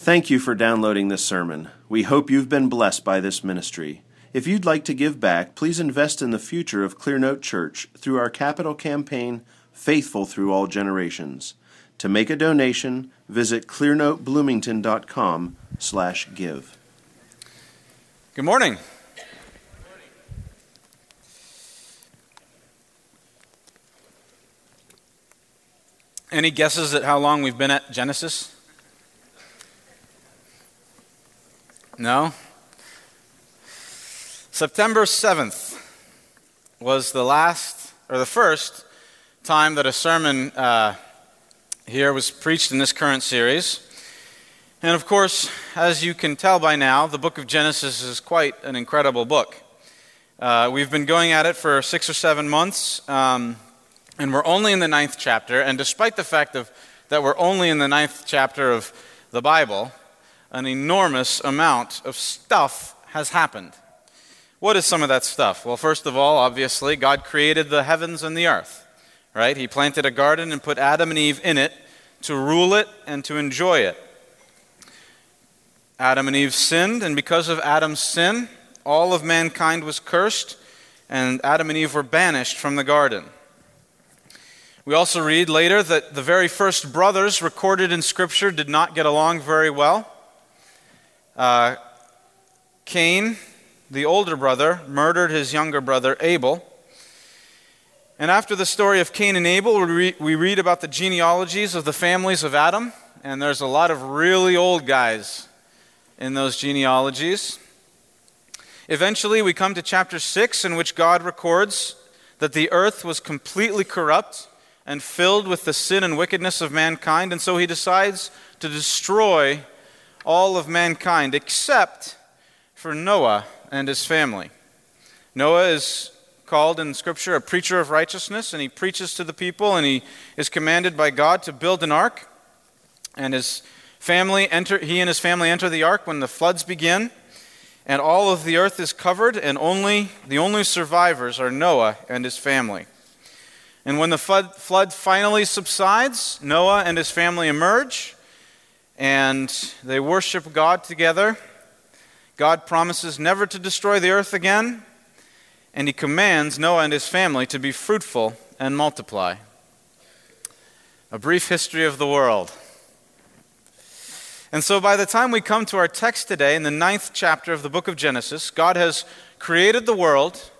Thank you for downloading this sermon. We hope you've been blessed by this ministry. If you'd like to give back, please invest in the future of Clearnote Church through our capital campaign, Faithful Through All Generations. To make a donation, visit clearnotebloomington.com slash give. Good morning. Any guesses at how long we've been at Genesis? No? September 7th was the last, or the first, time that a sermon uh, here was preached in this current series. And of course, as you can tell by now, the book of Genesis is quite an incredible book. Uh, we've been going at it for six or seven months. Um, and we're only in the ninth chapter, and despite the fact of, that we're only in the ninth chapter of the Bible, an enormous amount of stuff has happened. What is some of that stuff? Well, first of all, obviously, God created the heavens and the earth, right? He planted a garden and put Adam and Eve in it to rule it and to enjoy it. Adam and Eve sinned, and because of Adam's sin, all of mankind was cursed, and Adam and Eve were banished from the garden. We also read later that the very first brothers recorded in Scripture did not get along very well. Uh, Cain, the older brother, murdered his younger brother Abel. And after the story of Cain and Abel, we read about the genealogies of the families of Adam, and there's a lot of really old guys in those genealogies. Eventually, we come to chapter 6, in which God records that the earth was completely corrupt and filled with the sin and wickedness of mankind, and so he decides to destroy all of mankind except for Noah and his family. Noah is called in Scripture a preacher of righteousness, and he preaches to the people, and he is commanded by God to build an ark. And his family enter, he and his family enter the ark when the floods begin, and all of the earth is covered, and only the only survivors are Noah and his family. And when the flood, flood finally subsides, Noah and his family emerge and they worship God together. God promises never to destroy the earth again, and he commands Noah and his family to be fruitful and multiply. A brief history of the world. And so, by the time we come to our text today, in the ninth chapter of the book of Genesis, God has created the world,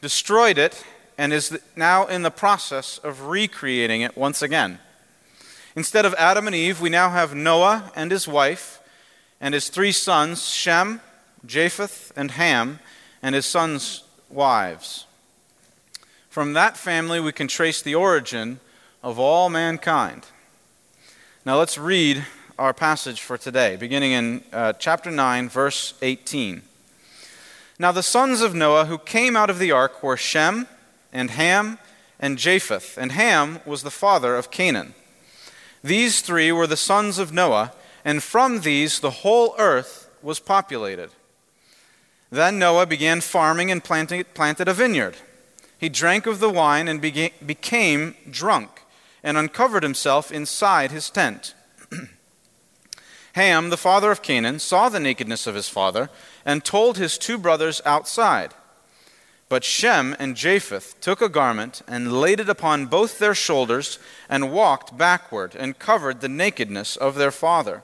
destroyed it, and is now in the process of recreating it once again. Instead of Adam and Eve, we now have Noah and his wife and his three sons, Shem, Japheth, and Ham, and his sons' wives. From that family, we can trace the origin of all mankind. Now let's read our passage for today, beginning in uh, chapter 9, verse 18. Now the sons of Noah who came out of the ark were Shem, and Ham and Japheth, and Ham was the father of Canaan. These three were the sons of Noah, and from these the whole earth was populated. Then Noah began farming and planted a vineyard. He drank of the wine and became drunk, and uncovered himself inside his tent. Ham, the father of Canaan, saw the nakedness of his father, and told his two brothers outside. But Shem and Japheth took a garment and laid it upon both their shoulders and walked backward and covered the nakedness of their father.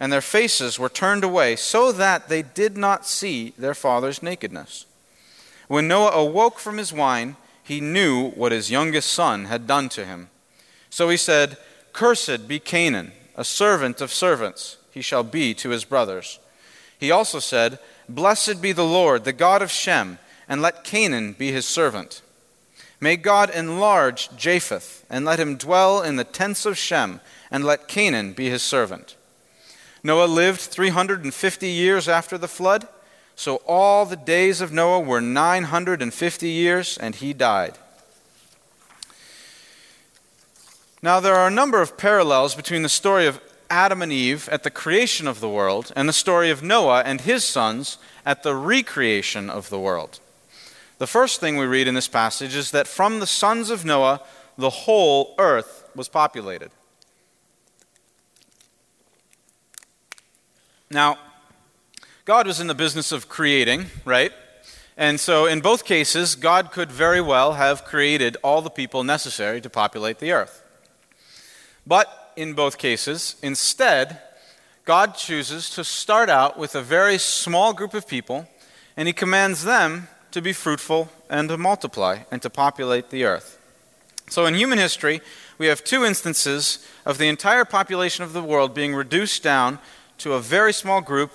And their faces were turned away so that they did not see their father's nakedness. When Noah awoke from his wine, he knew what his youngest son had done to him. So he said, Cursed be Canaan, a servant of servants, he shall be to his brothers. He also said, Blessed be the Lord, the God of Shem and let Canaan be his servant. May God enlarge Japheth, and let him dwell in the tents of Shem, and let Canaan be his servant. Noah lived 350 years after the flood, so all the days of Noah were 950 years, and he died. Now, there are a number of parallels between the story of Adam and Eve at the creation of the world and the story of Noah and his sons at the recreation of the world. The first thing we read in this passage is that from the sons of Noah, the whole earth was populated. Now, God was in the business of creating, right? And so, in both cases, God could very well have created all the people necessary to populate the earth. But in both cases, instead, God chooses to start out with a very small group of people, and He commands them to be fruitful and to multiply and to populate the earth. So, in human history, we have two instances of the entire population of the world being reduced down to a very small group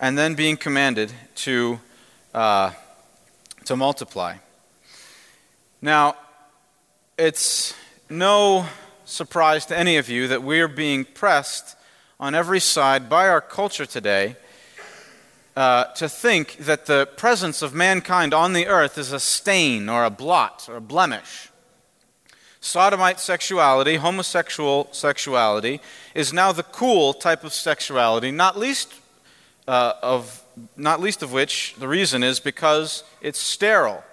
and then being commanded to, uh, to multiply. Now, it's no surprise to any of you that we are being pressed on every side by our culture today uh, to think that the presence of mankind on the earth is a stain or a blot or a blemish. Sodomite sexuality, homosexual sexuality, is now the cool type of sexuality, not least uh, of not least of which the reason is because it's sterile,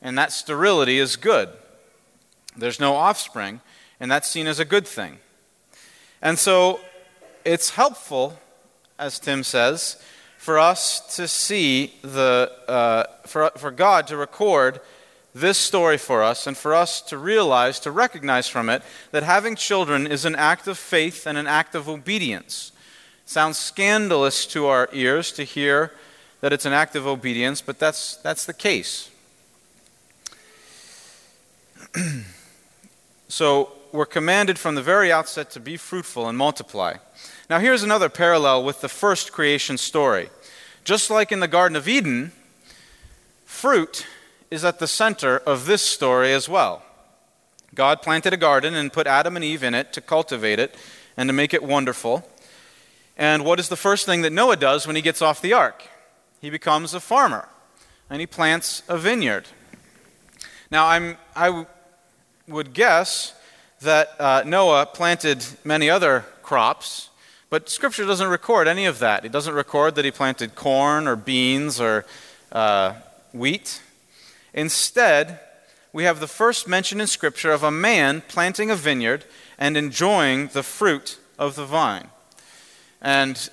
and that sterility is good. There's no offspring, and that's seen as a good thing. And so it's helpful, as Tim says, for us to see the uh, for, for God to record this story for us and for us to realize, to recognize from it, that having children is an act of faith and an act of obedience. Sounds scandalous to our ears to hear that it's an act of obedience, but that's, that's the case. so we're commanded from the very outset to be fruitful and multiply. Now, here's another parallel with the first creation story. Just like in the Garden of Eden, fruit is at the center of this story as well. God planted a garden and put Adam and Eve in it to cultivate it and to make it wonderful. And what is the first thing that Noah does when he gets off the ark? He becomes a farmer and he plants a vineyard. Now, I'm, I w- would guess that uh, Noah planted many other crops, but Scripture doesn't record any of that. It doesn't record that he planted corn or beans or uh, wheat. Instead, we have the first mention in Scripture of a man planting a vineyard and enjoying the fruit of the vine. And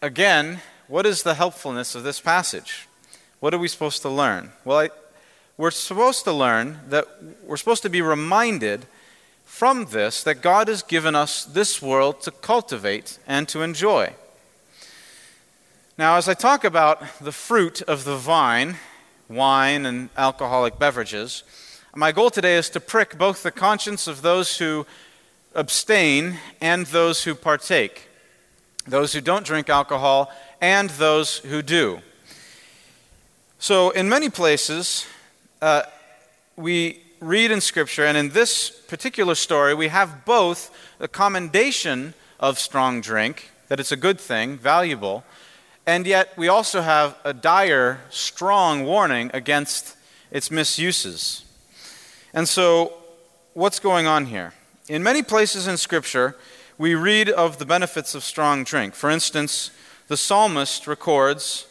again, what is the helpfulness of this passage? What are we supposed to learn? Well, I, we're supposed to learn that we're supposed to be reminded from this that God has given us this world to cultivate and to enjoy. Now, as I talk about the fruit of the vine, wine, and alcoholic beverages. My goal today is to prick both the conscience of those who abstain and those who partake, those who don't drink alcohol and those who do. So, in many places, uh, we read in Scripture, and in this particular story, we have both the commendation of strong drink, that it's a good thing, valuable, and yet, we also have a dire, strong warning against its misuses. And so, what's going on here? In many places in Scripture, we read of the benefits of strong drink. For instance, the psalmist records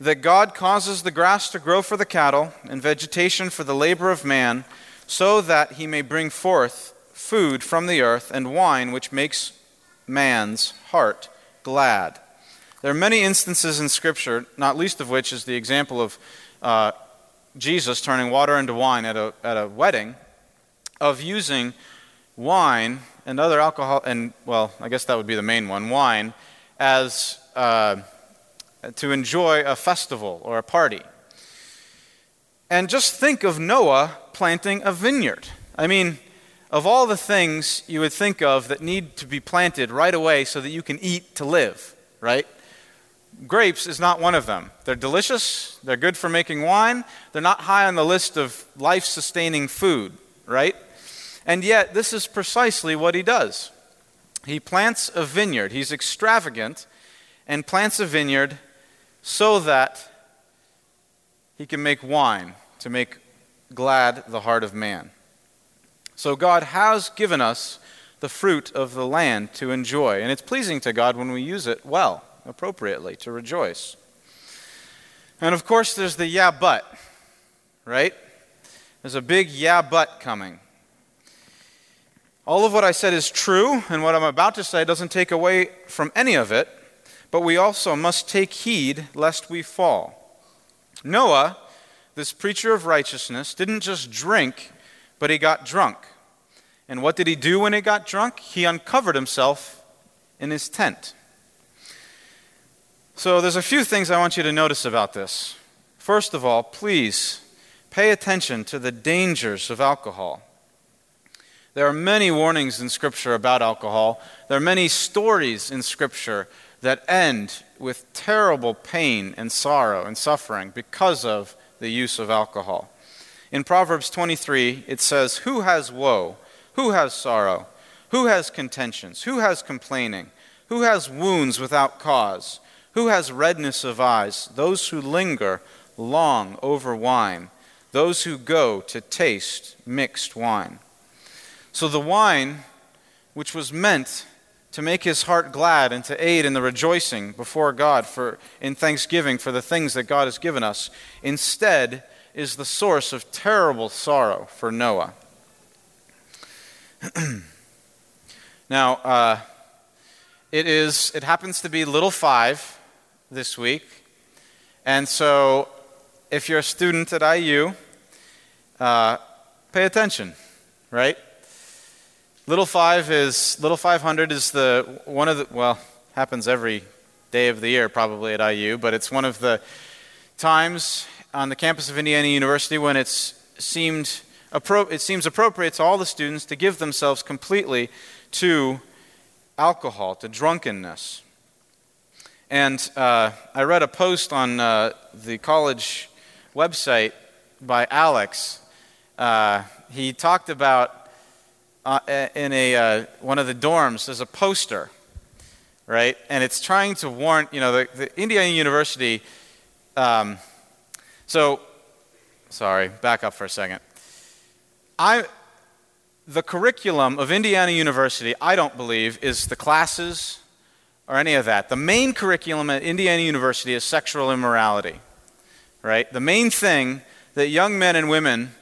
that God causes the grass to grow for the cattle and vegetation for the labor of man, so that he may bring forth food from the earth and wine which makes man's heart glad. There are many instances in Scripture, not least of which is the example of uh, Jesus turning water into wine at a, at a wedding, of using wine and other alcohol, and well, I guess that would be the main one, wine, as uh, to enjoy a festival or a party. And just think of Noah planting a vineyard. I mean, of all the things you would think of that need to be planted right away so that you can eat to live, right? grapes is not one of them. They're delicious, they're good for making wine, they're not high on the list of life sustaining food, right? And yet, this is precisely what he does. He plants a vineyard. He's extravagant and plants a vineyard so that he can make wine to make glad the heart of man. So, God has given us the fruit of the land to enjoy, and it's pleasing to God when we use it well appropriately to rejoice. And of course, there's the yeah, but, right? There's a big yeah, but coming. All of what I said is true, and what I'm about to say doesn't take away from any of it. but we also must take heed lest we fall. Noah, this preacher of righteousness, didn't just drink, but he got drunk. And what did he do when he got drunk? He uncovered himself in his tent. So there's a few things I want you to notice about this. First of all, please pay attention to the dangers of alcohol. There are many warnings in Scripture about alcohol. There are many stories in Scripture that end with terrible pain and sorrow and suffering because of the use of alcohol. In Proverbs 23, it says, Who has woe? Who has sorrow? Who has contentions? Who has complaining? Who has wounds without cause? Who has redness of eyes? Those who linger long over wine, those who go to taste mixed wine. So the wine, which was meant to make his heart glad and to aid in the rejoicing before God for, in thanksgiving for the things that God has given us, instead is the source of terrible sorrow for Noah. now, uh, it is. It happens to be little five this week, and so if you're a student at IU, uh, pay attention, right? Little five is little 500 is the one of the well happens every day of the year probably at IU, but it's one of the times on the campus of Indiana University when it's seemed it seems appropriate to all the students to give themselves completely to alcohol, to drunkenness. And uh, I read a post on uh, the college website by Alex. Uh, he talked about uh, in a, uh, one of the dorms, there's a poster, right? And it's trying to warn, you know, the, the Indiana University. Um, so, sorry, back up for a second. I, the curriculum of Indiana University, I don't believe, is the classes or any of that. The main curriculum at Indiana University is sexual immorality, right? The main thing that young men and women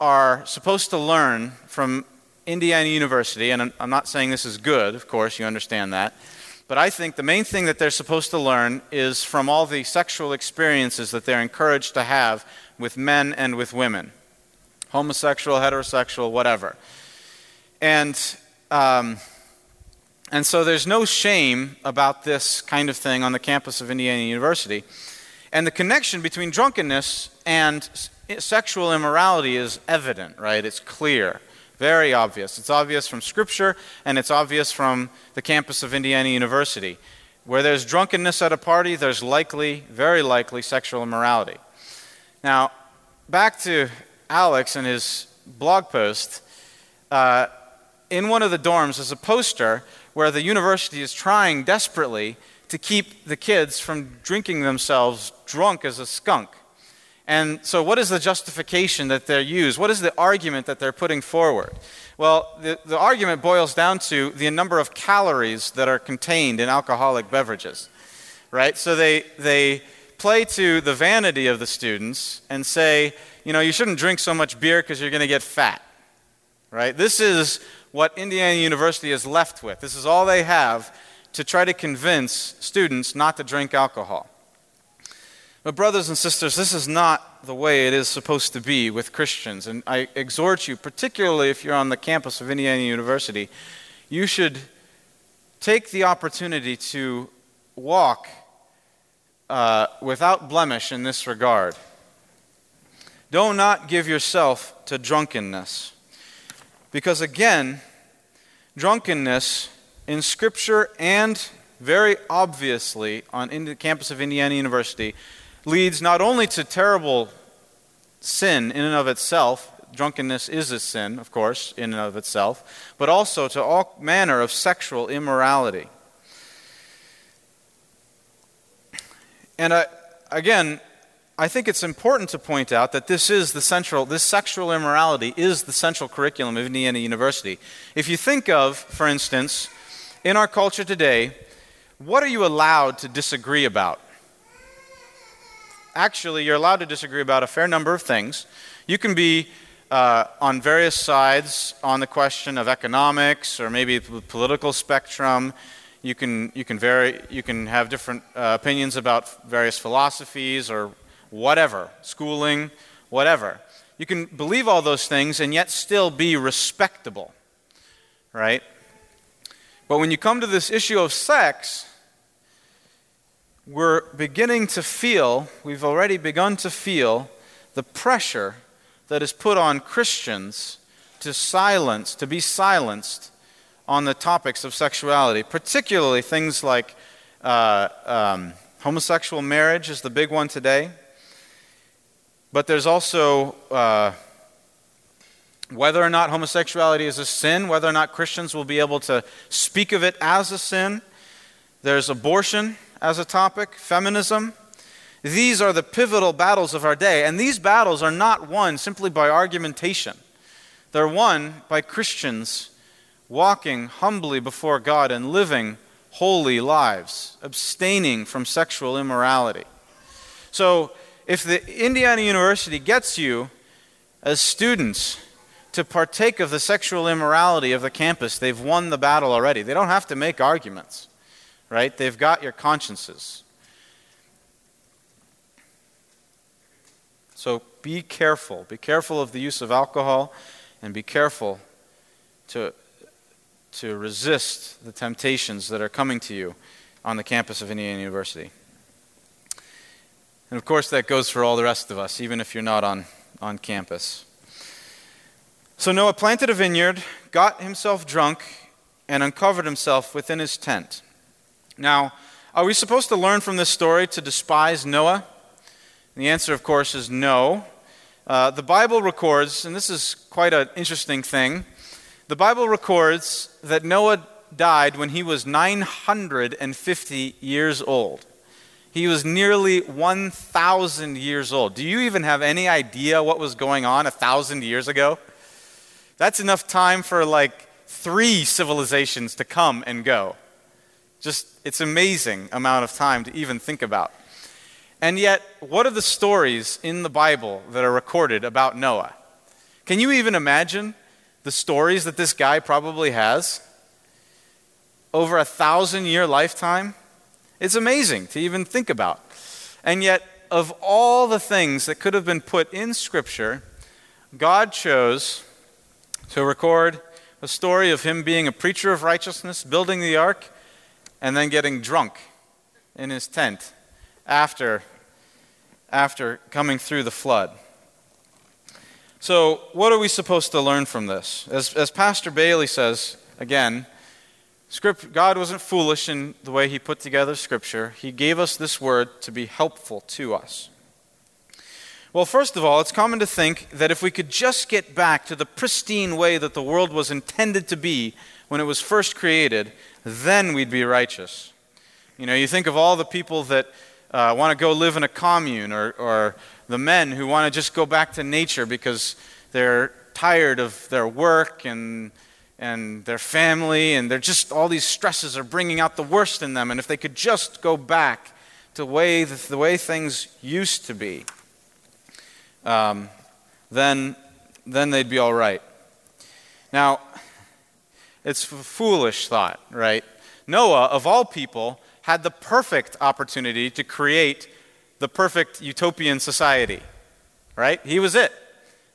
are supposed to learn from Indiana University, and I'm not saying this is good, of course, you understand that, but I think the main thing that they're supposed to learn is from all the sexual experiences that they're encouraged to have with men and with women homosexual, heterosexual, whatever. And, um, and so there's no shame about this kind of thing on the campus of Indiana University. And the connection between drunkenness and sexual immorality is evident, right? It's clear, very obvious. It's obvious from Scripture, and it's obvious from the campus of Indiana University. Where there's drunkenness at a party, there's likely, very likely, sexual immorality. Now, back to Alex and his blog post. Uh, in one of the dorms, is a poster where the university is trying desperately to keep the kids from drinking themselves drunk as a skunk. And so, what is the justification that they use? What is the argument that they're putting forward? Well, the, the argument boils down to the number of calories that are contained in alcoholic beverages, right? So, they, they play to the vanity of the students and say, you know, you shouldn't drink so much beer because you're going to get fat, right? This is what Indiana University is left with. This is all they have to try to convince students not to drink alcohol. But, brothers and sisters, this is not the way it is supposed to be with Christians. And I exhort you, particularly if you're on the campus of Indiana University, you should take the opportunity to walk uh, without blemish in this regard. Do not give yourself to drunkenness. Because again, drunkenness in Scripture and very obviously on the campus of Indiana University leads not only to terrible sin in and of itself, drunkenness is a sin, of course, in and of itself, but also to all manner of sexual immorality. And I, again, I think it's important to point out that this is the central, this sexual immorality is the central curriculum of Indiana University. If you think of, for instance, in our culture today, what are you allowed to disagree about? Actually, you're allowed to disagree about a fair number of things. You can be uh, on various sides on the question of economics or maybe the political spectrum. You can, you can, vary, you can have different uh, opinions about various philosophies or whatever, schooling, whatever. You can believe all those things and yet still be respectable, right? But when you come to this issue of sex, we're beginning to feel, we've already begun to feel, the pressure that is put on Christians to silence, to be silenced on the topics of sexuality, particularly things like uh, um, homosexual marriage is the big one today. But there's also uh, whether or not homosexuality is a sin, whether or not Christians will be able to speak of it as a sin. There's abortion as a topic, feminism. These are the pivotal battles of our day, and these battles are not won simply by argumentation. They're won by Christians walking humbly before God and living holy lives, abstaining from sexual immorality. So, if the Indiana University gets you as students to partake of the sexual immorality of the campus, they've won the battle already. They don't have to make arguments, right? They've got your consciences. So be careful. Be careful of the use of alcohol and be careful to, to resist the temptations that are coming to you on the campus of Indiana University. And of course, that goes for all the rest of us, even if you're not on, on campus. So Noah planted a vineyard, got himself drunk, and uncovered himself within his tent. Now, are we supposed to learn from this story to despise Noah? And the answer, of course, is no. Uh, the Bible records, and this is quite an interesting thing, the Bible records that Noah died when he was 950 years old. He was nearly 1,000 years old. Do you even have any idea what was going on a thousand years ago? That's enough time for like three civilizations to come and go. Just, it's amazing amount of time to even think about. And yet, what are the stories in the Bible that are recorded about Noah? Can you even imagine the stories that this guy probably has? Over a thousand year lifetime? It's amazing to even think about. And yet, of all the things that could have been put in Scripture, God chose to record a story of him being a preacher of righteousness, building the ark, and then getting drunk in his tent after, after coming through the flood. So, what are we supposed to learn from this? As, as Pastor Bayly says, again, Script, God wasn't foolish in the way He put together Scripture. He gave us this word to be helpful to us. Well, first of all, it's common to think that if we could just get back to the pristine way that the world was intended to be when it was first created, then we'd be righteous. You know, you think of all the people that uh, want to go live in a commune, or, or the men who want to just go back to nature because they're tired of their work and and their family, and they're just all these stresses are bringing out the worst in them. And if they could just go back to the way, the way things used to be, um, then, then they'd be all right. Now, it's a foolish thought, right? Noah, of all people, had the perfect opportunity to create the perfect utopian society, right? He was it.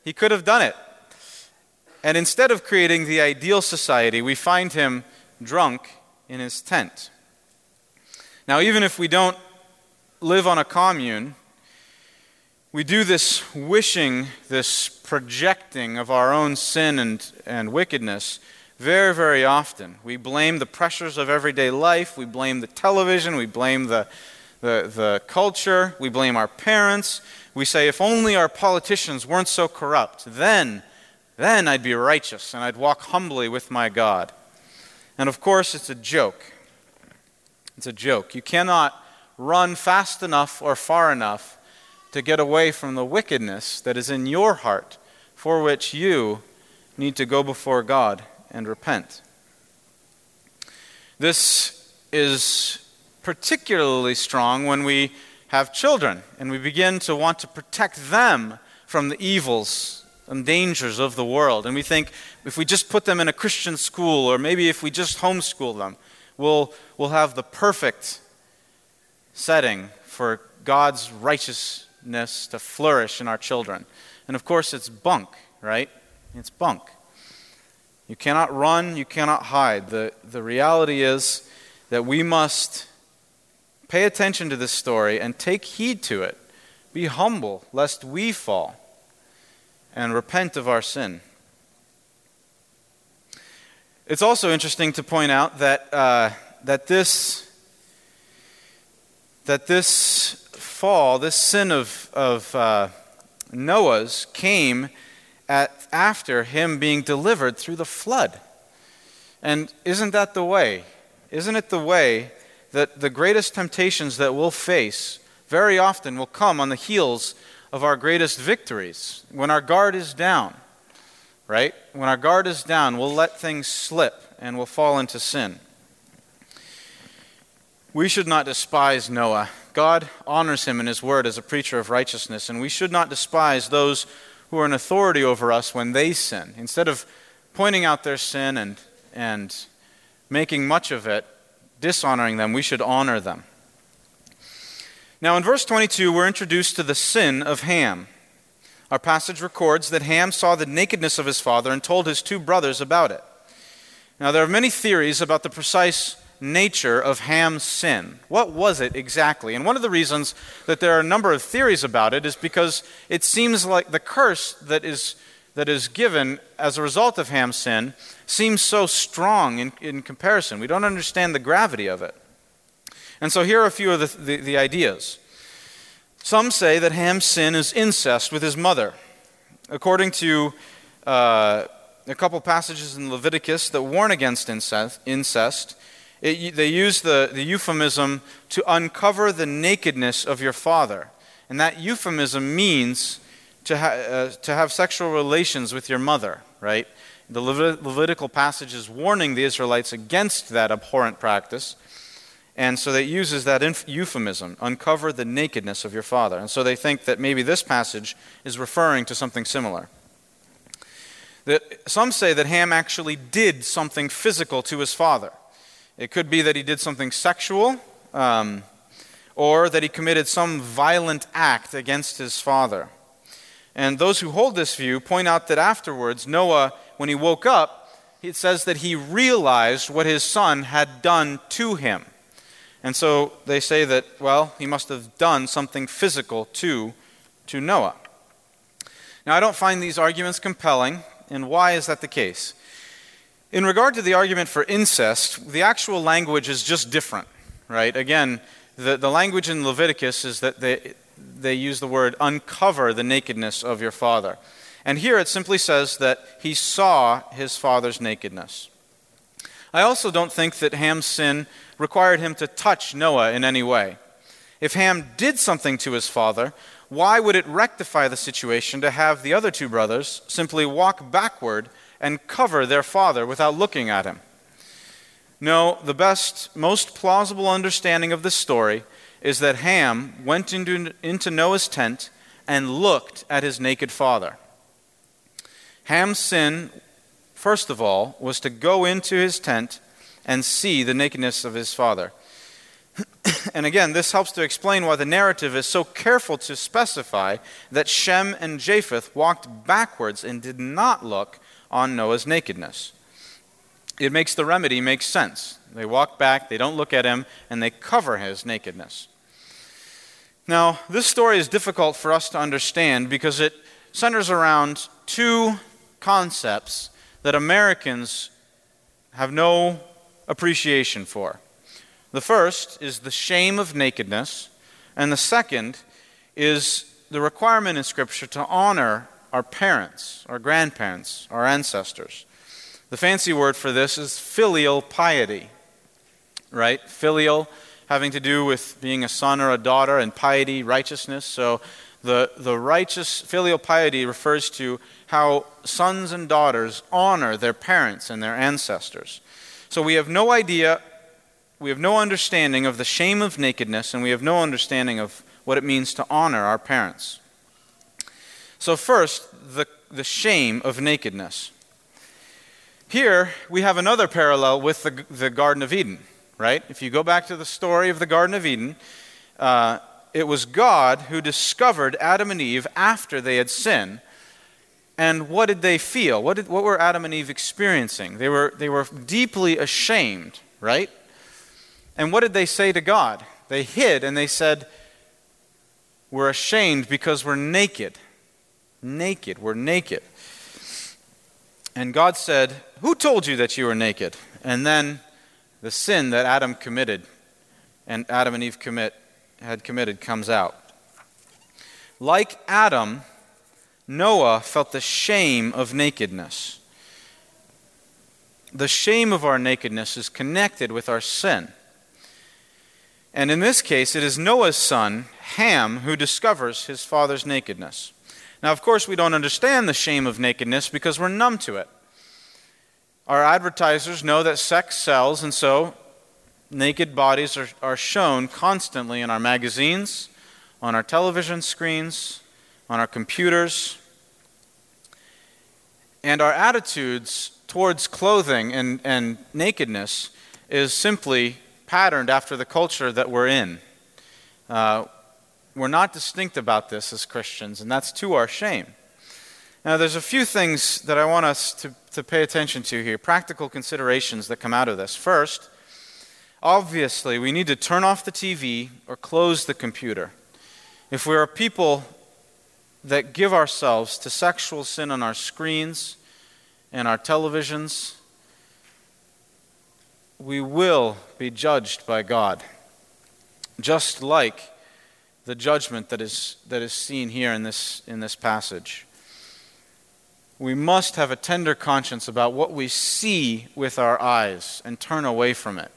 He could have done it. And instead of creating the ideal society, we find him drunk in his tent. Now, even if we don't live on a commune, we do this wishing, this projecting of our own sin and, and wickedness very, very often. We blame the pressures of everyday life, we blame the television, we blame the, the, the culture, we blame our parents. We say, if only our politicians weren't so corrupt, then then I'd be righteous and I'd walk humbly with my God. And of course, it's a joke. It's a joke. You cannot run fast enough or far enough to get away from the wickedness that is in your heart, for which you need to go before God and repent. This is particularly strong when we have children and we begin to want to protect them from the evils and dangers of the world. And we think if we just put them in a Christian school, or maybe if we just homeschool them, We'll, we'll have the perfect setting for God's righteousness to flourish in our children. And of course, it's bunk, right? It's bunk. You cannot run, you cannot hide. The, the reality is that we must pay attention to this story and take heed to it. Be humble, lest we fall, and repent of our sin. It's also interesting to point out that, uh, that, this, that this fall, this sin of, of uh, Noah's, came at, after him being delivered through the flood. And isn't that the way? Isn't it the way that the greatest temptations that we'll face very often will come on the heels of our greatest victories when our guard is down? Right? When our guard is down, we'll let things slip and we'll fall into sin. We should not despise Noah. God honors him in his word as a preacher of righteousness, and we should not despise those who are in authority over us when they sin. Instead of pointing out their sin and, and making much of it, dishonoring them, we should honor them. Now, in verse 22, we're introduced to the sin of Ham. Our passage records that Ham saw the nakedness of his father and told his two brothers about it. Now, there are many theories about the precise nature of Ham's sin. What was it exactly? And one of the reasons that there are a number of theories about it is because it seems like the curse that is, that is given as a result of Ham's sin seems so strong in, in comparison. We don't understand the gravity of it. And so here are a few of the, the, the ideas. Some say that Ham's sin is incest with his mother. According to uh, a couple passages in Leviticus that warn against incest, incest it, they use the, the euphemism to uncover the nakedness of your father. And that euphemism means to, ha- uh, to have sexual relations with your mother, right? The Levit- Levitical passage is warning the Israelites against that abhorrent practice. And so it uses that inf- euphemism, uncover the nakedness of your father. And so they think that maybe this passage is referring to something similar. That some say that Ham actually did something physical to his father. It could be that he did something sexual, um, or that he committed some violent act against his father. And those who hold this view point out that afterwards, Noah, when he woke up, it says that he realized what his son had done to him. And so they say that, well, he must have done something physical to, to Noah. Now, I don't find these arguments compelling, and why is that the case? In regard to the argument for incest, the actual language is just different, right? Again, the, the language in Leviticus is that they, they use the word uncover the nakedness of your father. And here it simply says that he saw his father's nakedness. I also don't think that Ham's sin required him to touch Noah in any way. If Ham did something to his father, why would it rectify the situation to have the other two brothers simply walk backward and cover their father without looking at him. No, the best, most plausible understanding of this story is that Ham went into, into Noah's tent and looked at his naked father. Ham's sin, first of all, was to go into his tent and see the nakedness of his father. and again, this helps to explain why the narrative is so careful to specify that Shem and Japheth walked backwards and did not look on Noah's nakedness. It makes the remedy make sense. They walk back, they don't look at him, and they cover his nakedness. Now, this story is difficult for us to understand because it centers around two concepts that Americans have no appreciation for. The first is the shame of nakedness, and the second is the requirement in Scripture to honor our parents, our grandparents, our ancestors. The fancy word for this is filial piety, right? Filial having to do with being a son or a daughter, and piety, righteousness. So the, the righteous filial piety refers to how sons and daughters honor their parents and their ancestors. So we have no idea, we have no understanding of the shame of nakedness, and we have no understanding of what it means to honor our parents. So, first, the, the shame of nakedness. Here, we have another parallel with the, the Garden of Eden. right? If you go back to the story of the Garden of Eden, uh, it was God who discovered Adam and Eve after they had sinned. And what did they feel? What, did, what were Adam and Eve experiencing? They were, they were deeply ashamed, right? And what did they say to God? They hid and they said, We're ashamed because we're naked. Naked. We're naked. And God said, Who told you that you were naked? And then the sin that Adam committed and Adam and Eve commit had committed comes out. Like Adam, Noah felt the shame of nakedness. The shame of our nakedness is connected with our sin. And in this case, it is Noah's son, Ham, who discovers his father's nakedness. Now, of course, we don't understand the shame of nakedness because we're numb to it. Our advertisers know that sex sells, and so naked bodies are, are shown constantly in our magazines, on our television screens, on our computers. And our attitudes towards clothing and, and nakedness is simply patterned after the culture that we're in. Uh, we're not distinct about this as Christians, and that's to our shame. Now, there's a few things that I want us to, to pay attention to here, practical considerations that come out of this. First, obviously, we need to turn off the TV or close the computer. If we are people that give ourselves to sexual sin on our screens and our televisions, we will be judged by God. Just like the judgment that is, that is seen here in this, in this passage. We must have a tender conscience about what we see with our eyes and turn away from it.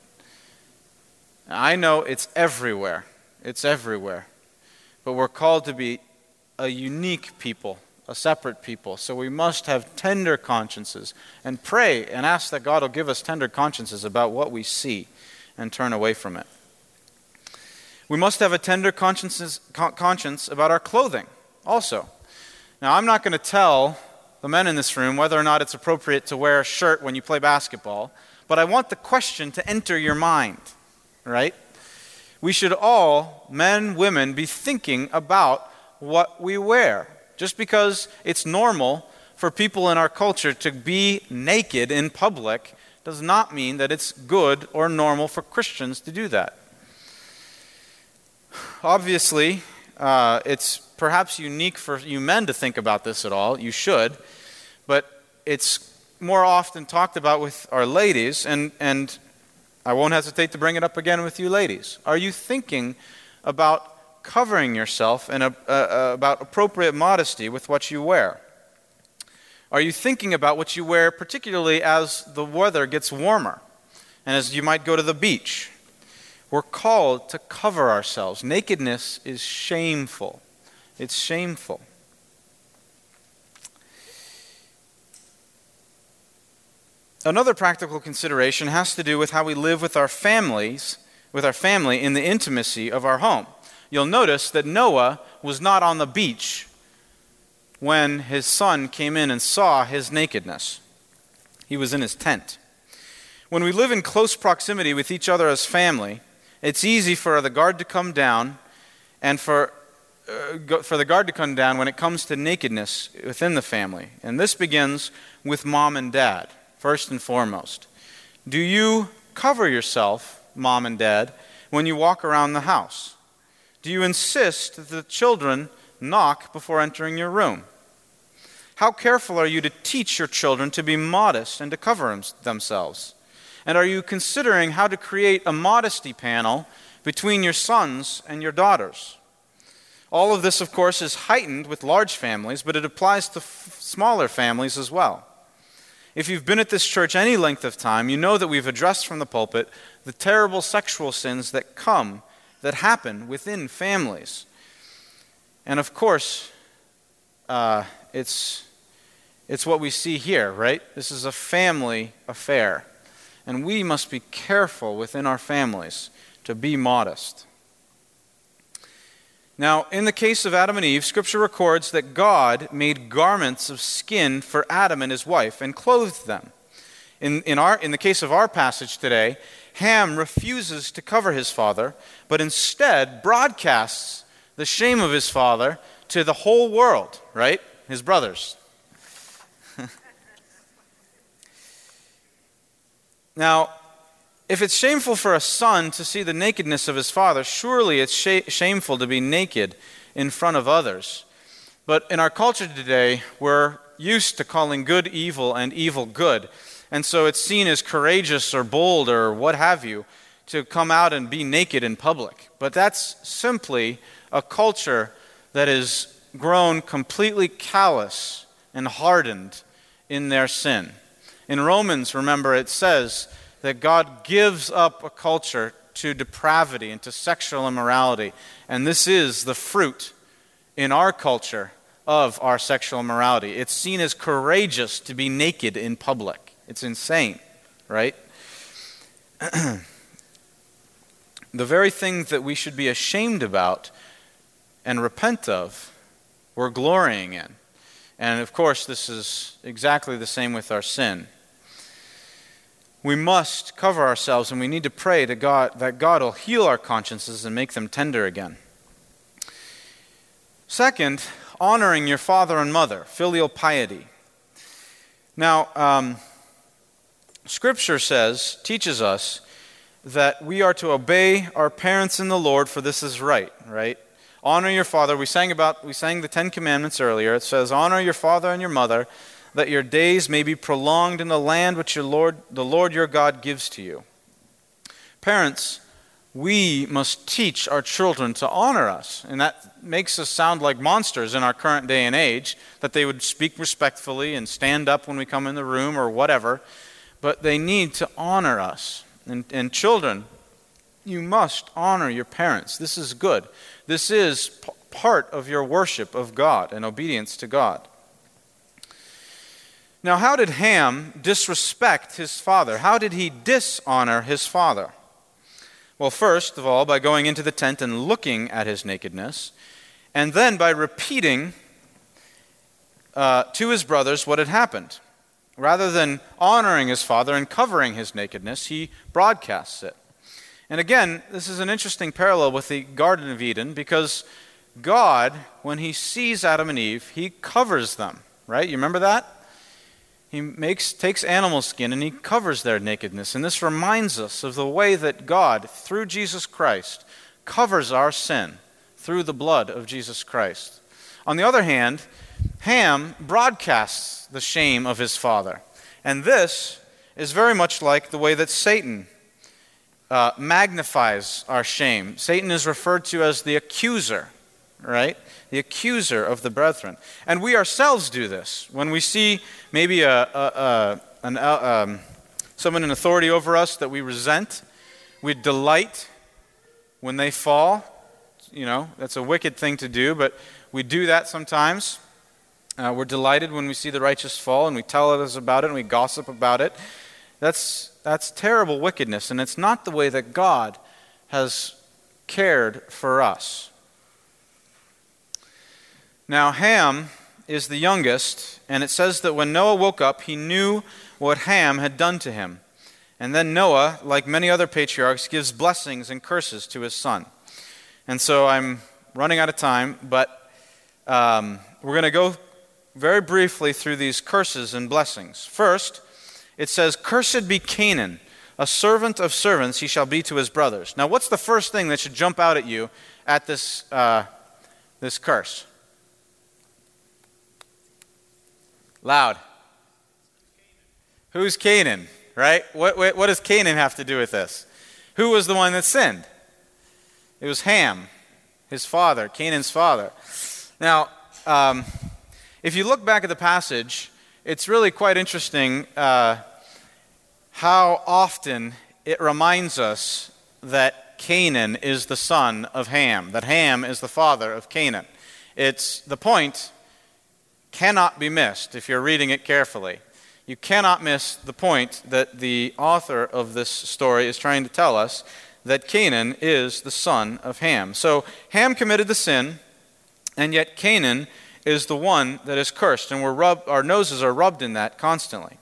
I know it's everywhere. It's everywhere. But we're called to be a unique people, a separate people. So we must have tender consciences and pray and ask that God will give us tender consciences about what we see and turn away from it. We must have a tender conscience about our clothing also. Now, I'm not going to tell the men in this room whether or not it's appropriate to wear a shirt when you play basketball, but I want the question to enter your mind, right? We should all, men, women, be thinking about what we wear. Just because it's normal for people in our culture to be naked in public does not mean that it's good or normal for Christians to do that. Obviously, uh, it's perhaps unique for you men to think about this at all. You should. But it's more often talked about with our ladies, and, and I won't hesitate to bring it up again with you ladies. Are you thinking about covering yourself and uh, about appropriate modesty with what you wear? Are you thinking about what you wear, particularly as the weather gets warmer and as you might go to the beach? We're called to cover ourselves. Nakedness is shameful. It's shameful. Another practical consideration has to do with how we live with our families, with our family in the intimacy of our home. You'll notice that Noah was not on the beach when his son came in and saw his nakedness. He was in his tent. When we live in close proximity with each other as family, it's easy for the guard to come down and for, uh, for the guard to come down when it comes to nakedness within the family. And this begins with mom and dad, first and foremost. Do you cover yourself, mom and dad, when you walk around the house? Do you insist that the children knock before entering your room? How careful are you to teach your children to be modest and to cover themselves? And are you considering how to create a modesty panel between your sons and your daughters? All of this, of course, is heightened with large families, but it applies to f- smaller families as well. If you've been at this church any length of time, you know that we've addressed from the pulpit the terrible sexual sins that come, that happen within families. And of course, uh, it's, it's what we see here, right? This is a family affair. And we must be careful within our families to be modest. Now, in the case of Adam and Eve, Scripture records that God made garments of skin for Adam and his wife and clothed them. In, in, our, in the case of our passage today, Ham refuses to cover his father, but instead broadcasts the shame of his father to the whole world, right? His brothers. Now, if it's shameful for a son to see the nakedness of his father, surely it's sh- shameful to be naked in front of others. But in our culture today, we're used to calling good evil and evil good. And so it's seen as courageous or bold or what have you to come out and be naked in public. But that's simply a culture that has grown completely callous and hardened in their sin. In Romans, remember, it says that God gives up a culture to depravity and to sexual immorality. And this is the fruit in our culture of our sexual immorality. It's seen as courageous to be naked in public. It's insane, right? the very things that we should be ashamed about and repent of, we're glorying in. And of course, this is exactly the same with our sin. We must cover ourselves and we need to pray to God that God will heal our consciences and make them tender again. Second, honoring your father and mother, filial piety. Now, um, Scripture says, teaches us, that we are to obey our parents in the Lord, for this is right, right? Honor your father. We sang about we sang the 10 commandments earlier. It says, "Honor your father and your mother, that your days may be prolonged in the land which your Lord, the Lord your God gives to you." Parents, we must teach our children to honor us. And that makes us sound like monsters in our current day and age, that they would speak respectfully and stand up when we come in the room or whatever but they need to honor us. And, and children, you must honor your parents. This is good. This is p- part of your worship of God and obedience to God. Now, how did Ham disrespect his father? How did he dishonor his father? Well, first of all, by going into the tent and looking at his nakedness, and then by repeating uh, to his brothers what had happened. Rather than honoring his father and covering his nakedness, he broadcasts it. And again, this is an interesting parallel with the Garden of Eden because God, when he sees Adam and Eve, he covers them, right? You remember that? He makes, takes animal skin and he covers their nakedness. And this reminds us of the way that God, through Jesus Christ, covers our sin through the blood of Jesus Christ. On the other hand, Ham broadcasts the shame of his father. And this is very much like the way that Satan uh, magnifies our shame. Satan is referred to as the accuser, right? The accuser of the brethren. And we ourselves do this. When we see maybe a, a, a an, uh, um, someone in authority over us that we resent, we delight when they fall. You know, that's a wicked thing to do, but we do that sometimes. Uh, we're delighted when we see the righteous fall and we tell others about it and we gossip about it. That's, that's terrible wickedness, and it's not the way that God has cared for us. Now, Ham is the youngest, and it says that when Noah woke up, he knew what Ham had done to him. And then Noah, like many other patriarchs, gives blessings and curses to his son. And so I'm running out of time, but um, we're going to go very briefly through these curses and blessings. First, it says, Cursed be Canaan, a servant of servants he shall be to his brothers. Now, what's the first thing that should jump out at you at this, uh, this curse? Loud. Who's Canaan, right? What, what, what does Canaan have to do with this? Who was the one that sinned? It was Ham, his father, Canaan's father. Now, um, if you look back at the passage, it's really quite interesting uh, how often it reminds us that Canaan is the son of Ham, that Ham is the father of Canaan. It's the point cannot be missed if you're reading it carefully. You cannot miss the point that the author of this story is trying to tell us that Canaan is the son of Ham. So Ham committed the sin, and yet Canaan is the one that is cursed, and we're our noses are rubbed in that constantly.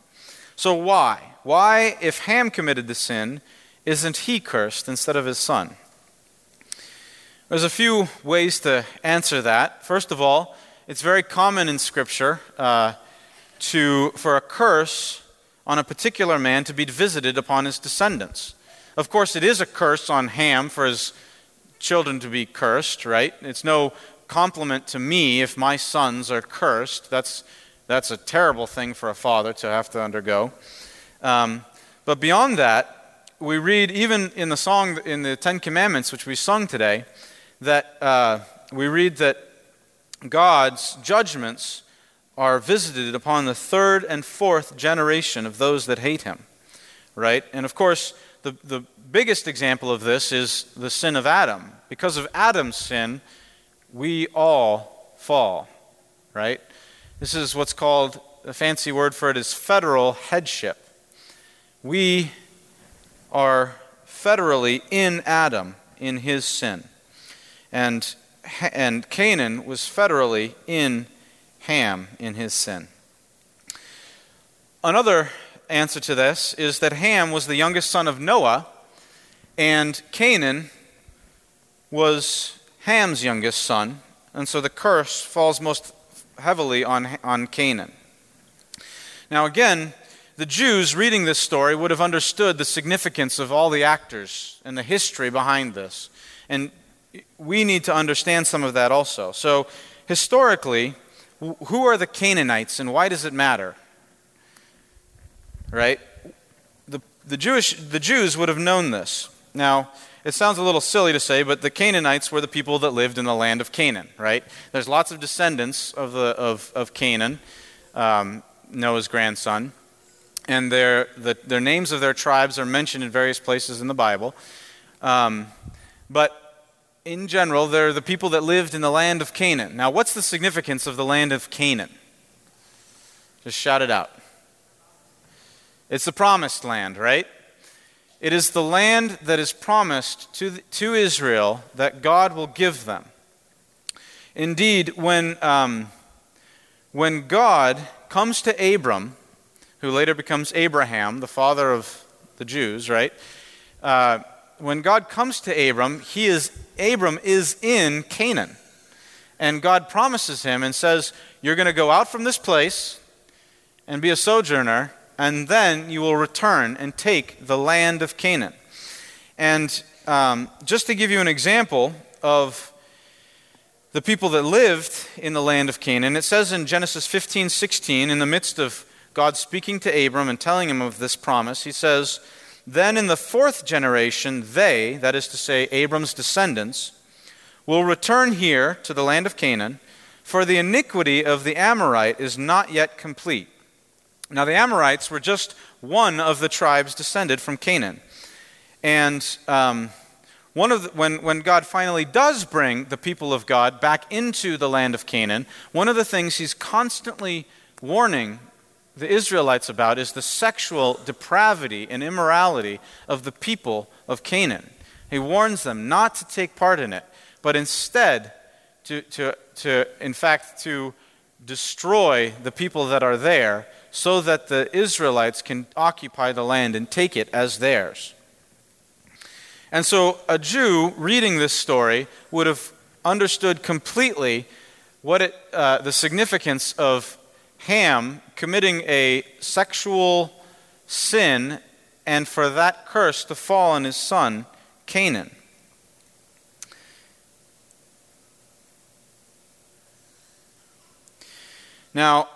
So, why? Why, if Ham committed the sin, isn't he cursed instead of his son? There's a few ways to answer that. First of all, it's very common in Scripture uh, to, for a curse on a particular man to be visited upon his descendants. Of course, it is a curse on Ham for his children to be cursed, right? It's no compliment to me if my sons are cursed. That's, that's a terrible thing for a father to have to undergo. Um, but beyond that, we read even in the song in the Ten Commandments, which we sung today, that uh, we read that God's judgments are visited upon the third and fourth generation of those that hate him. Right? And of course, the, the biggest example of this is the sin of Adam. Because of Adam's sin, we all fall, right? This is what's called, a fancy word for it is federal headship. We are federally in Adam, in his sin. And, and Canaan was federally in Ham, in his sin. Another answer to this is that Ham was the youngest son of Noah, and Canaan was Ham's youngest son, and so the curse falls most heavily on, on Canaan. Now, again, the Jews reading this story would have understood the significance of all the actors and the history behind this. And we need to understand some of that also. So, historically, who are the Canaanites and why does it matter? right? The, the, Jewish, the Jews would have known this. Now, it sounds a little silly to say, but the Canaanites were the people that lived in the land of Canaan, right? There's lots of descendants of, the, of, of Canaan, um, Noah's grandson, and their, the, their names of their tribes are mentioned in various places in the Bible. Um, but in general, they're the people that lived in the land of Canaan. Now, what's the significance of the land of Canaan? Just shout it out. It's the promised land, right? It is the land that is promised to, the, to Israel that God will give them. Indeed, when, um, when God comes to Abram, who later becomes Abraham, the father of the Jews, right? Uh, when God comes to Abram, he is Abram is in Canaan. And God promises him and says, You're going to go out from this place and be a sojourner and then you will return and take the land of Canaan. And um, just to give you an example of the people that lived in the land of Canaan, it says in Genesis 15 16, in the midst of God speaking to Abram and telling him of this promise, he says, Then in the fourth generation, they, that is to say, Abram's descendants, will return here to the land of Canaan, for the iniquity of the Amorite is not yet complete now, the Amorites were just one of the tribes descended from Canaan. And um, one of the, when, when God finally does bring the people of God back into the land of Canaan, one of the things he's constantly warning the Israelites about is the sexual depravity and immorality of the people of Canaan. He warns them not to take part in it, but instead to, to, to in fact, to destroy the people that are there so that the Israelites can occupy the land and take it as theirs. And so a Jew reading this story would have understood completely what it, uh, the significance of Ham committing a sexual sin and for that curse to fall on his son, Canaan. Now,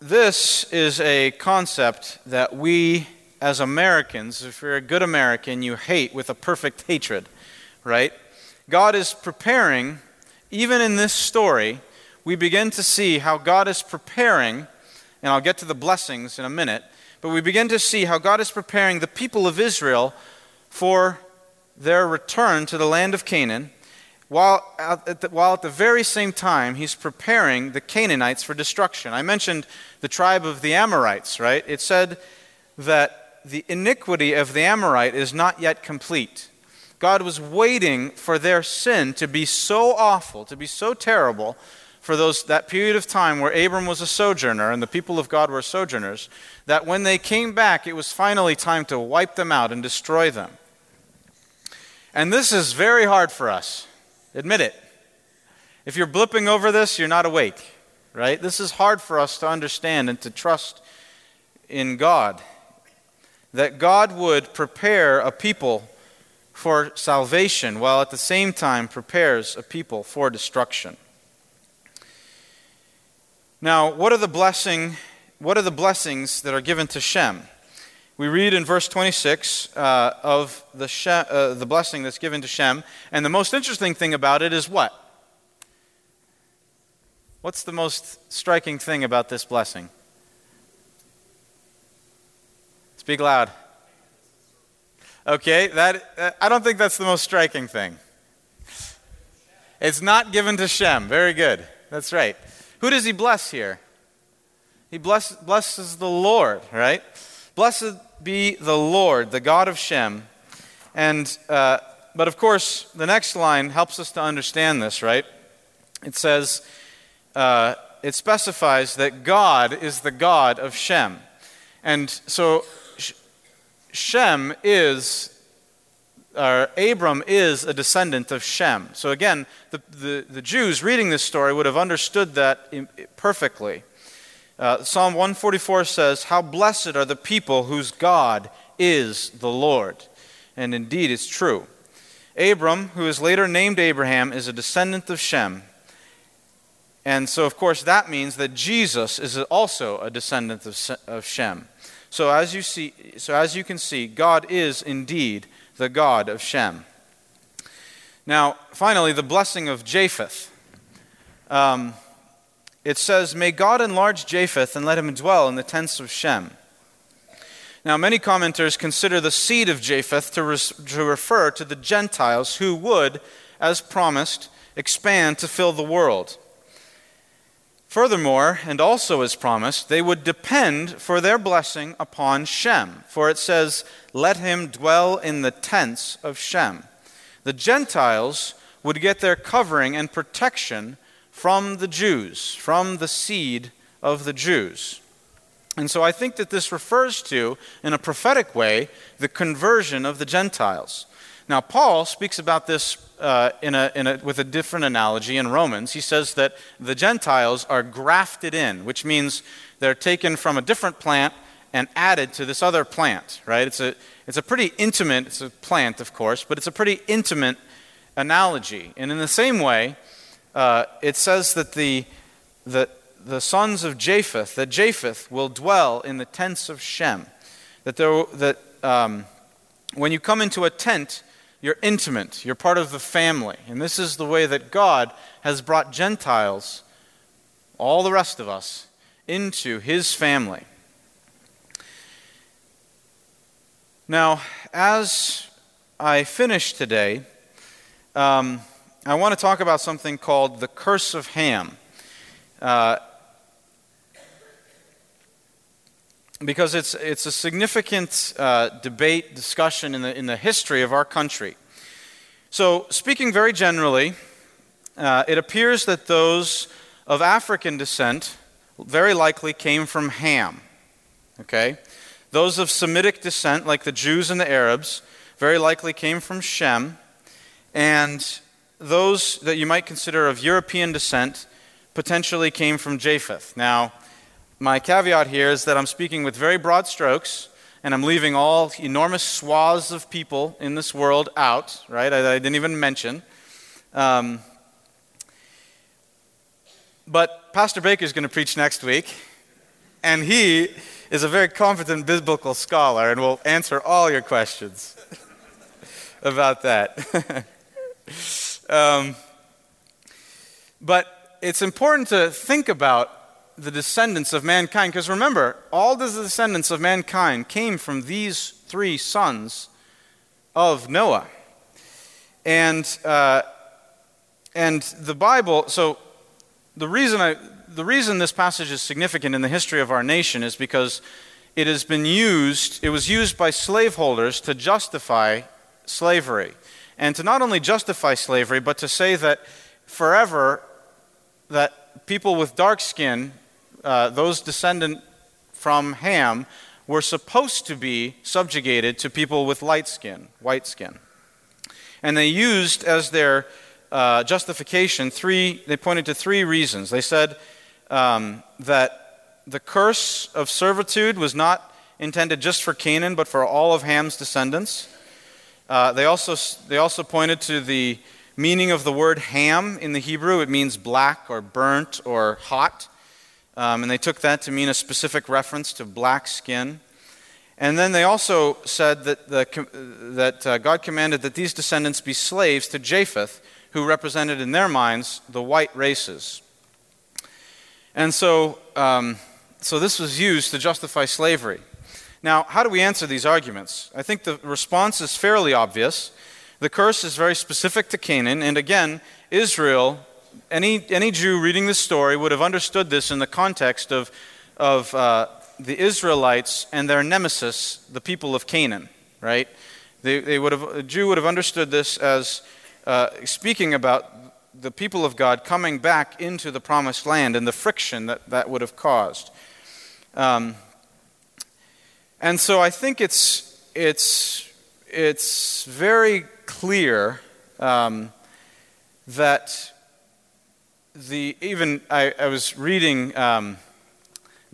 this is a concept that we as Americans, if you're a good American, you hate with a perfect hatred, right? God is preparing, even in this story, we begin to see how God is preparing, and I'll get to the blessings in a minute, but we begin to see how God is preparing the people of Israel for their return to the land of Canaan while at, the, while at the very same time he's preparing the Canaanites for destruction. I mentioned the tribe of the Amorites, right? It said that the iniquity of the Amorite is not yet complete. God was waiting for their sin to be so awful, to be so terrible, for those, that period of time where Abram was a sojourner and the people of God were sojourners, that when they came back, it was finally time to wipe them out and destroy them. And this is very hard for us. Admit it. If you're blipping over this, you're not awake, right? This is hard for us to understand and to trust in God. That God would prepare a people for salvation while at the same time prepares a people for destruction. Now, what are the blessing what are the blessings that are given to Shem? We read in verse 26 uh, of the, Shem, uh, the blessing that's given to Shem, and the most interesting thing about it is what? What's the most striking thing about this blessing? Speak loud. Okay, that uh, I don't think that's the most striking thing. It's not given to Shem. Very good. That's right. Who does he bless here? He bless, blesses the Lord, right? Blessed be the Lord, the God of Shem. And, uh, but of course, the next line helps us to understand this, right? It says, uh, it specifies that God is the God of Shem. And so Shem is, or Abram is a descendant of Shem. So again, the, the, the Jews reading this story would have understood that perfectly. Uh, Psalm 144 says, How blessed are the people whose God is the Lord. And indeed, it's true. Abram, who is later named Abraham, is a descendant of Shem. And so, of course, that means that Jesus is also a descendant of Shem. So as you see, so as you can see, God is indeed the God of Shem. Now, finally, the blessing of Japheth. Um, it says, May God enlarge Japheth and let him dwell in the tents of Shem. Now, many commenters consider the seed of Japheth to, res- to refer to the Gentiles who would, as promised, expand to fill the world. Furthermore, and also as promised, they would depend for their blessing upon Shem, for it says, Let him dwell in the tents of Shem. The Gentiles would get their covering and protection from the Jews, from the seed of the Jews. And so I think that this refers to, in a prophetic way, the conversion of the Gentiles. Now, Paul speaks about this uh, in a, in a, with a different analogy in Romans. He says that the Gentiles are grafted in, which means they're taken from a different plant and added to this other plant, right? It's a, it's a pretty intimate, it's a plant, of course, but it's a pretty intimate analogy. And in the same way, uh, it says that the, the, the sons of Japheth, that Japheth will dwell in the tents of Shem. That, there, that um, when you come into a tent, you're intimate, you're part of the family. And this is the way that God has brought Gentiles, all the rest of us, into his family. Now, as I finish today, um, I want to talk about something called the curse of Ham. Uh, because it's, it's a significant uh, debate, discussion in the, in the history of our country. So, speaking very generally, uh, it appears that those of African descent very likely came from Ham. Okay? Those of Semitic descent, like the Jews and the Arabs, very likely came from Shem. And those that you might consider of European descent potentially came from Japheth. Now, my caveat here is that I'm speaking with very broad strokes, and I'm leaving all enormous swaths of people in this world out, right? I, I didn't even mention. Um, but Pastor Baker is going to preach next week, and he is a very competent biblical scholar and will answer all your questions about that. Um, but it's important to think about the descendants of mankind because remember, all the descendants of mankind came from these three sons of Noah. And, uh, and the Bible, so the reason, I, the reason this passage is significant in the history of our nation is because it has been used, it was used by slaveholders to justify slavery and to not only justify slavery, but to say that forever that people with dark skin, uh, those descendant from Ham, were supposed to be subjugated to people with light skin, white skin. And they used as their uh, justification three, they pointed to three reasons. They said um, that the curse of servitude was not intended just for Canaan, but for all of Ham's descendants. Uh, they, also, they also pointed to the meaning of the word ham in the Hebrew. It means black or burnt or hot. Um, and they took that to mean a specific reference to black skin. And then they also said that, the, that uh, God commanded that these descendants be slaves to Japheth, who represented in their minds the white races. And so, um, so this was used to justify slavery. Now, how do we answer these arguments? I think the response is fairly obvious. The curse is very specific to Canaan, and again, Israel, any, any Jew reading this story would have understood this in the context of, of uh, the Israelites and their nemesis, the people of Canaan, right? They, they would have, a Jew would have understood this as uh, speaking about the people of God coming back into the promised land and the friction that that would have caused. Um, and so I think it's, it's, it's very clear um, that the, even I, I was reading um,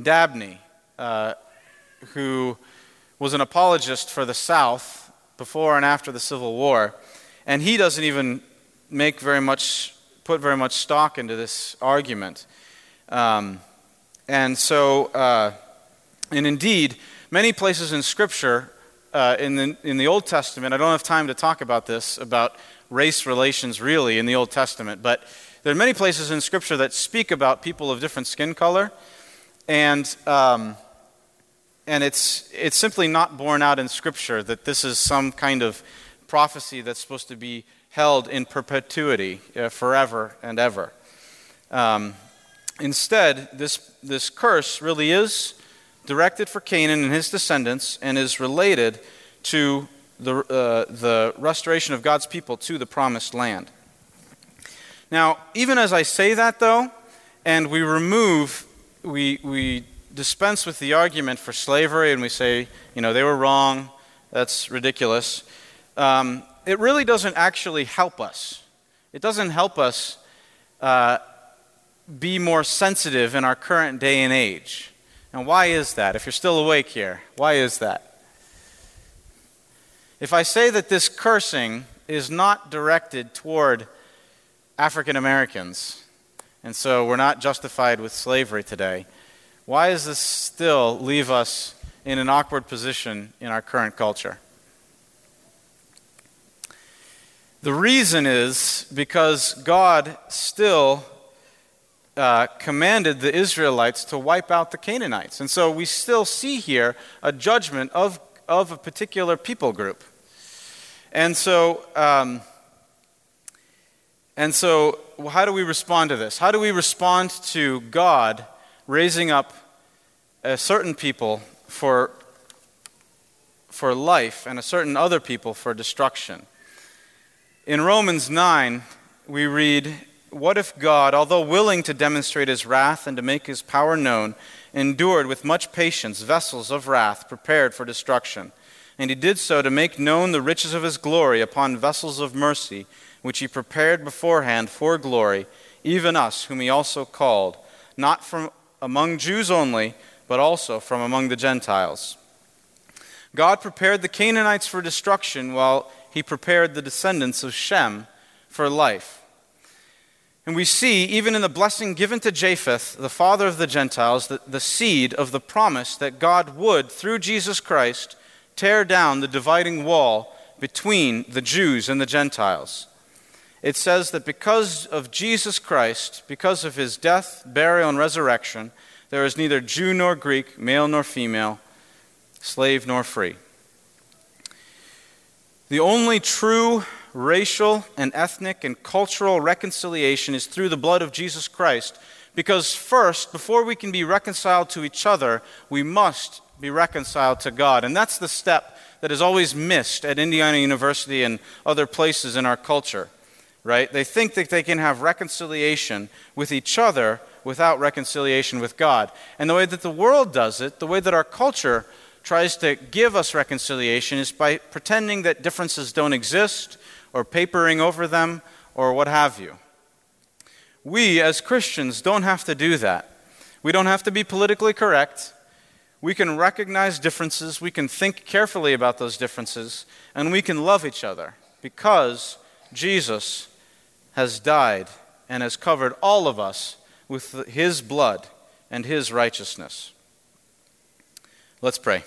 Dabney, uh, who was an apologist for the South before and after the Civil War, and he doesn't even make very much, put very much stock into this argument. Um, and so, uh, and indeed, many places in Scripture, uh, in, the, in the Old Testament, I don't have time to talk about this, about race relations really in the Old Testament, but there are many places in Scripture that speak about people of different skin color, and, um, and it's, it's simply not borne out in Scripture that this is some kind of prophecy that's supposed to be held in perpetuity, uh, forever and ever. Um, instead, this, this curse really is directed for Canaan and his descendants and is related to the, uh, the restoration of God's people to the promised land. Now, even as I say that, though, and we remove, we, we dispense with the argument for slavery and we say, you know, they were wrong, that's ridiculous, um, it really doesn't actually help us. It doesn't help us uh, be more sensitive in our current day and age. And why is that? If you're still awake here, why is that? If I say that this cursing is not directed toward African Americans, and so we're not justified with slavery today, why does this still leave us in an awkward position in our current culture? The reason is because God still uh, commanded the Israelites to wipe out the Canaanites. And so we still see here a judgment of, of a particular people group. And so, um, and so, how do we respond to this? How do we respond to God raising up a certain people for, for life and a certain other people for destruction? In Romans 9, we read what if God, although willing to demonstrate his wrath and to make his power known, endured with much patience vessels of wrath prepared for destruction? And he did so to make known the riches of his glory upon vessels of mercy, which he prepared beforehand for glory, even us, whom he also called, not from among Jews only, but also from among the Gentiles. God prepared the Canaanites for destruction, while he prepared the descendants of Shem for life. And we see, even in the blessing given to Japheth, the father of the Gentiles, the, the seed of the promise that God would, through Jesus Christ, tear down the dividing wall between the Jews and the Gentiles. It says that because of Jesus Christ, because of his death, burial, and resurrection, there is neither Jew nor Greek, male nor female, slave nor free. The only true racial and ethnic and cultural reconciliation is through the blood of Jesus Christ. Because first, before we can be reconciled to each other, we must be reconciled to God. And that's the step that is always missed at Indiana University and other places in our culture, right? They think that they can have reconciliation with each other without reconciliation with God. And the way that the world does it, the way that our culture tries to give us reconciliation, is by pretending that differences don't exist or papering over them or what have you. We, as Christians, don't have to do that. We don't have to be politically correct. We can recognize differences, we can think carefully about those differences, and we can love each other because Jesus has died and has covered all of us with his blood and his righteousness. Let's pray.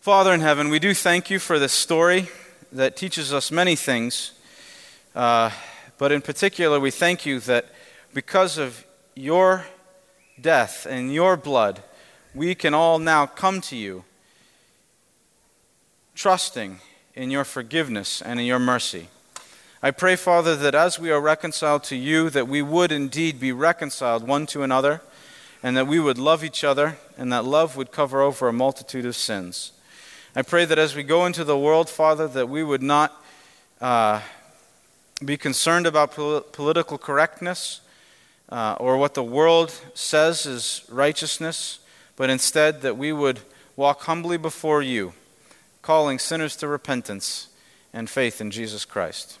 Father in heaven, we do thank you for this story that teaches us many things. Uh, but in particular, we thank you that because of your death and your blood, we can all now come to you trusting in your forgiveness and in your mercy. I pray, Father, that as we are reconciled to you, that we would indeed be reconciled one to another, and that we would love each other, and that love would cover over a multitude of sins. I pray that as we go into the world, Father, that we would not uh, be concerned about pol- political correctness uh, or what the world says is righteousness, but instead that we would walk humbly before you, calling sinners to repentance and faith in Jesus Christ.